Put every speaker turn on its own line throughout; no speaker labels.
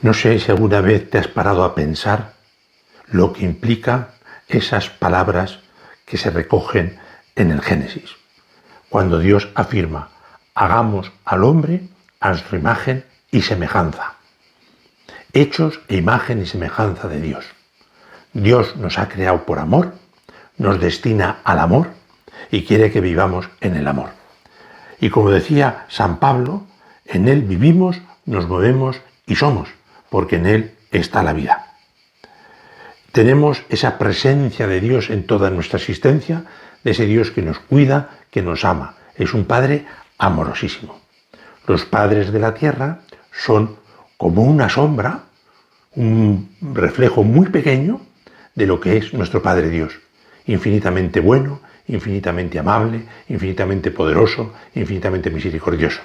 No sé si alguna vez te has parado a pensar lo que implica esas palabras que se recogen en el Génesis, cuando Dios afirma, hagamos al hombre a nuestra imagen y semejanza, hechos e imagen y semejanza de Dios. Dios nos ha creado por amor, nos destina al amor y quiere que vivamos en el amor. Y como decía San Pablo, en Él vivimos, nos movemos y somos porque en Él está la vida. Tenemos esa presencia de Dios en toda nuestra existencia, de ese Dios que nos cuida, que nos ama. Es un Padre amorosísimo. Los padres de la tierra son como una sombra, un reflejo muy pequeño de lo que es nuestro Padre Dios. Infinitamente bueno, infinitamente amable, infinitamente poderoso, infinitamente misericordioso.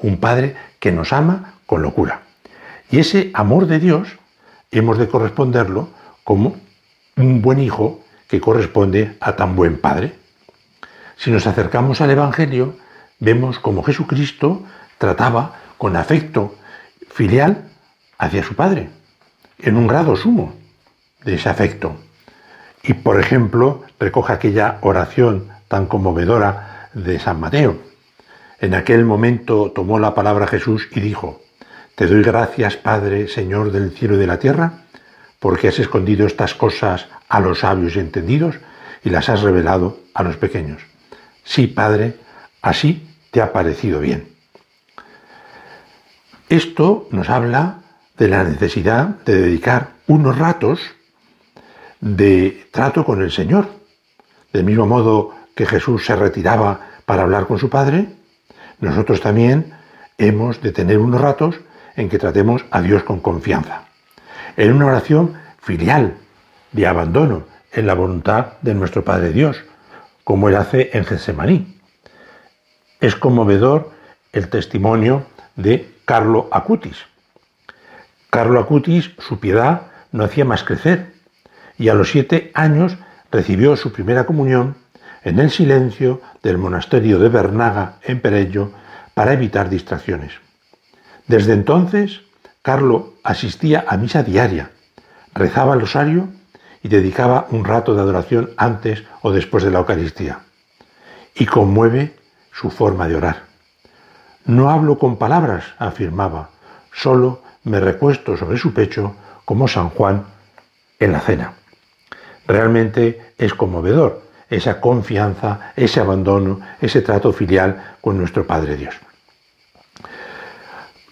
Un Padre que nos ama con locura. Y ese amor de Dios hemos de corresponderlo como un buen hijo que corresponde a tan buen padre. Si nos acercamos al Evangelio, vemos como Jesucristo trataba con afecto filial hacia su Padre, en un grado sumo de ese afecto. Y, por ejemplo, recoge aquella oración tan conmovedora de San Mateo. En aquel momento tomó la palabra Jesús y dijo, te doy gracias, Padre, Señor del cielo y de la tierra, porque has escondido estas cosas a los sabios y entendidos y las has revelado a los pequeños. Sí, Padre, así te ha parecido bien. Esto nos habla de la necesidad de dedicar unos ratos de trato con el Señor. Del mismo modo que Jesús se retiraba para hablar con su Padre, nosotros también hemos de tener unos ratos en que tratemos a Dios con confianza. En una oración filial, de abandono en la voluntad de nuestro Padre Dios, como él hace en Getsemaní. Es conmovedor el testimonio de Carlo Acutis. Carlo Acutis, su piedad no hacía más crecer, y a los siete años recibió su primera comunión en el silencio del monasterio de Bernaga, en Perello, para evitar distracciones. Desde entonces, Carlo asistía a misa diaria, rezaba el rosario y dedicaba un rato de adoración antes o después de la Eucaristía. Y conmueve su forma de orar. No hablo con palabras, afirmaba, solo me recuesto sobre su pecho como San Juan en la cena. Realmente es conmovedor esa confianza, ese abandono, ese trato filial con nuestro Padre Dios.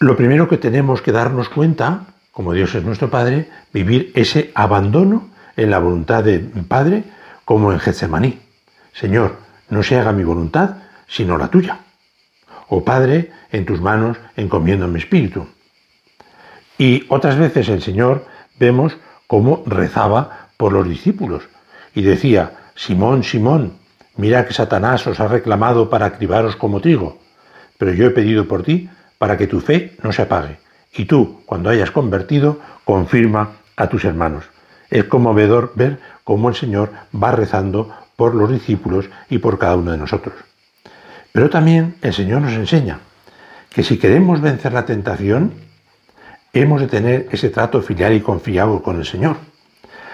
Lo primero que tenemos que darnos cuenta, como Dios es nuestro Padre, vivir ese abandono en la voluntad de mi Padre, como en Getsemaní. Señor, no se haga mi voluntad, sino la tuya. O Padre, en tus manos encomiendo mi espíritu. Y otras veces el Señor vemos cómo rezaba por los discípulos y decía, Simón, Simón, mira que Satanás os ha reclamado para cribaros como trigo, pero yo he pedido por ti para que tu fe no se apague. Y tú, cuando hayas convertido, confirma a tus hermanos. Es conmovedor ver cómo el Señor va rezando por los discípulos y por cada uno de nosotros. Pero también el Señor nos enseña que si queremos vencer la tentación, hemos de tener ese trato filial y confiado con el Señor.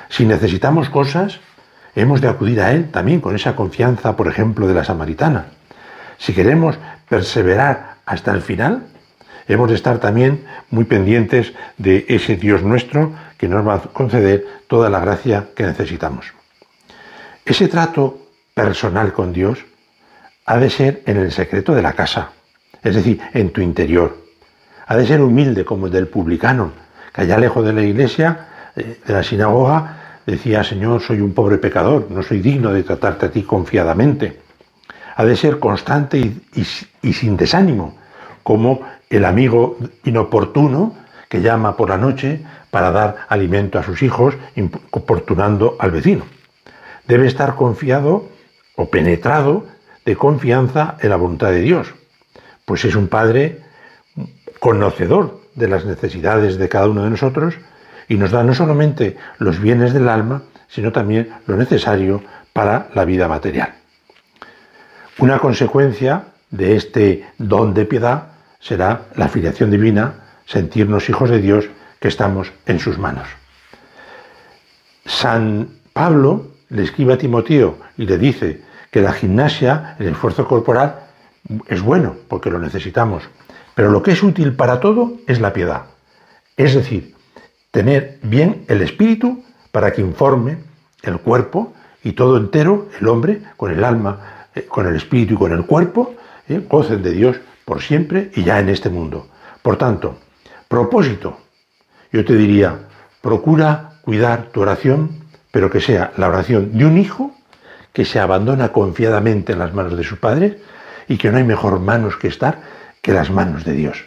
Si necesitamos cosas, hemos de acudir a Él también con esa confianza, por ejemplo, de la samaritana. Si queremos perseverar hasta el final, hemos de estar también muy pendientes de ese Dios nuestro que nos va a conceder toda la gracia que necesitamos. Ese trato personal con Dios ha de ser en el secreto de la casa, es decir, en tu interior. Ha de ser humilde como el del publicano, que allá lejos de la iglesia, eh, de la sinagoga, decía, Señor, soy un pobre pecador, no soy digno de tratarte a ti confiadamente. Ha de ser constante y sin desánimo, como el amigo inoportuno que llama por la noche para dar alimento a sus hijos, oportunando al vecino. Debe estar confiado o penetrado de confianza en la voluntad de Dios, pues es un padre conocedor de las necesidades de cada uno de nosotros y nos da no solamente los bienes del alma, sino también lo necesario para la vida material. Una consecuencia de este don de piedad será la filiación divina, sentirnos hijos de Dios, que estamos en sus manos. San Pablo le escribe a Timoteo y le dice que la gimnasia, el esfuerzo corporal, es bueno porque lo necesitamos, pero lo que es útil para todo es la piedad. Es decir, tener bien el espíritu para que informe el cuerpo y todo entero, el hombre, con el alma, eh, con el espíritu y con el cuerpo, eh, gocen de Dios por siempre y ya en este mundo. Por tanto, propósito, yo te diría, procura cuidar tu oración, pero que sea la oración de un hijo que se abandona confiadamente en las manos de sus padres y que no hay mejor manos que estar que las manos de Dios.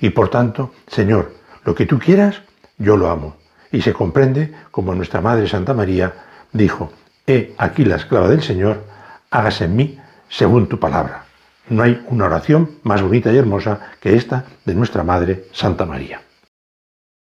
Y por tanto, Señor, lo que tú quieras, yo lo amo. Y se comprende como nuestra Madre Santa María dijo, He aquí la esclava del Señor, hágase en mí según tu palabra. No hay una oración más bonita y hermosa que esta de nuestra Madre Santa María.